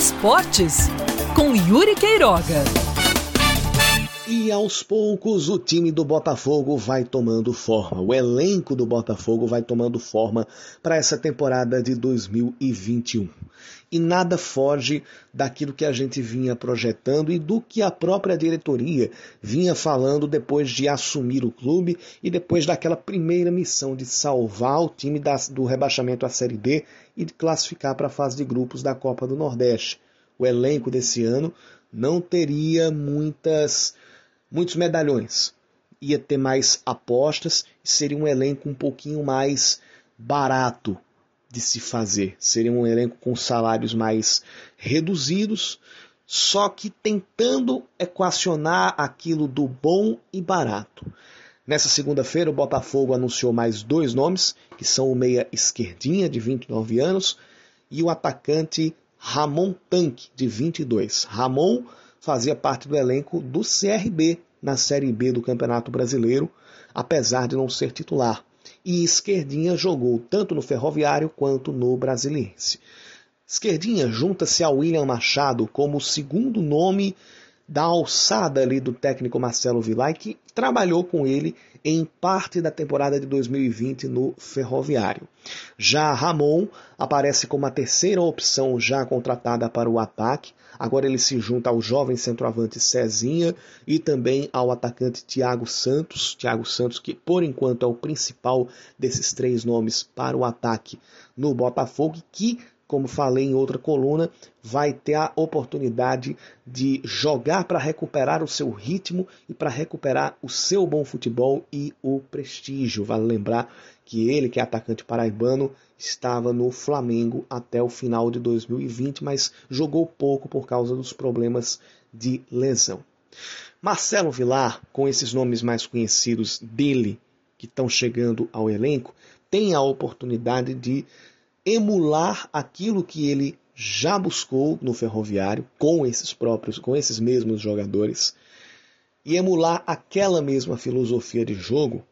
Esportes, com Yuri Queiroga. E aos poucos o time do Botafogo vai tomando forma, o elenco do Botafogo vai tomando forma para essa temporada de 2021. E nada foge daquilo que a gente vinha projetando e do que a própria diretoria vinha falando depois de assumir o clube e depois daquela primeira missão de salvar o time do rebaixamento à Série D e de classificar para a fase de grupos da Copa do Nordeste. O elenco desse ano não teria muitas muitos medalhões. Ia ter mais apostas e seria um elenco um pouquinho mais barato de se fazer. Seria um elenco com salários mais reduzidos, só que tentando equacionar aquilo do bom e barato. Nessa segunda-feira, o Botafogo anunciou mais dois nomes, que são o meia esquerdinha, de 29 anos, e o atacante Ramon Tanque, de 22. Ramon fazia parte do elenco do CRB na Série B do Campeonato Brasileiro, apesar de não ser titular. E Esquerdinha jogou tanto no Ferroviário quanto no Brasiliense. Esquerdinha junta-se a William Machado como o segundo nome da alçada ali do técnico Marcelo Villar, que trabalhou com ele em parte da temporada de 2020 no Ferroviário. Já Ramon aparece como a terceira opção já contratada para o ataque. Agora ele se junta ao jovem centroavante Cezinha e também ao atacante Thiago Santos. Thiago Santos, que por enquanto é o principal desses três nomes para o ataque no Botafogo, que como falei em outra coluna, vai ter a oportunidade de jogar para recuperar o seu ritmo e para recuperar o seu bom futebol e o prestígio. Vale lembrar que ele, que é atacante paraibano, estava no Flamengo até o final de 2020, mas jogou pouco por causa dos problemas de lesão. Marcelo Vilar, com esses nomes mais conhecidos dele que estão chegando ao elenco, tem a oportunidade de emular aquilo que ele já buscou no ferroviário com esses próprios, com esses mesmos jogadores e emular aquela mesma filosofia de jogo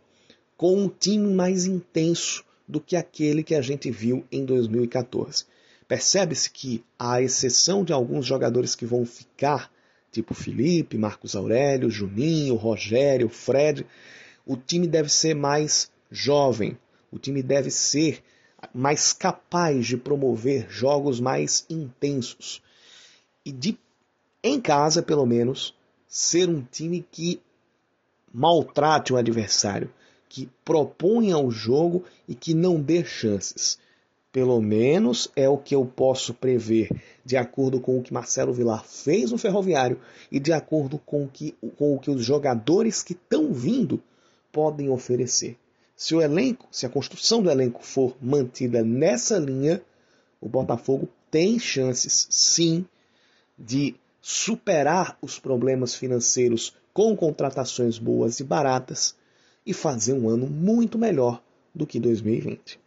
com um time mais intenso do que aquele que a gente viu em 2014. Percebe-se que, à exceção de alguns jogadores que vão ficar, tipo Felipe, Marcos Aurélio, Juninho, Rogério, Fred, o time deve ser mais jovem, o time deve ser mais capaz de promover jogos mais intensos e de, em casa pelo menos, ser um time que maltrate o adversário, que proponha o jogo e que não dê chances. Pelo menos é o que eu posso prever, de acordo com o que Marcelo Vilar fez no Ferroviário e de acordo com o que, com o que os jogadores que estão vindo podem oferecer. Se o elenco, se a construção do elenco for mantida nessa linha, o Botafogo tem chances, sim, de superar os problemas financeiros com contratações boas e baratas e fazer um ano muito melhor do que 2020.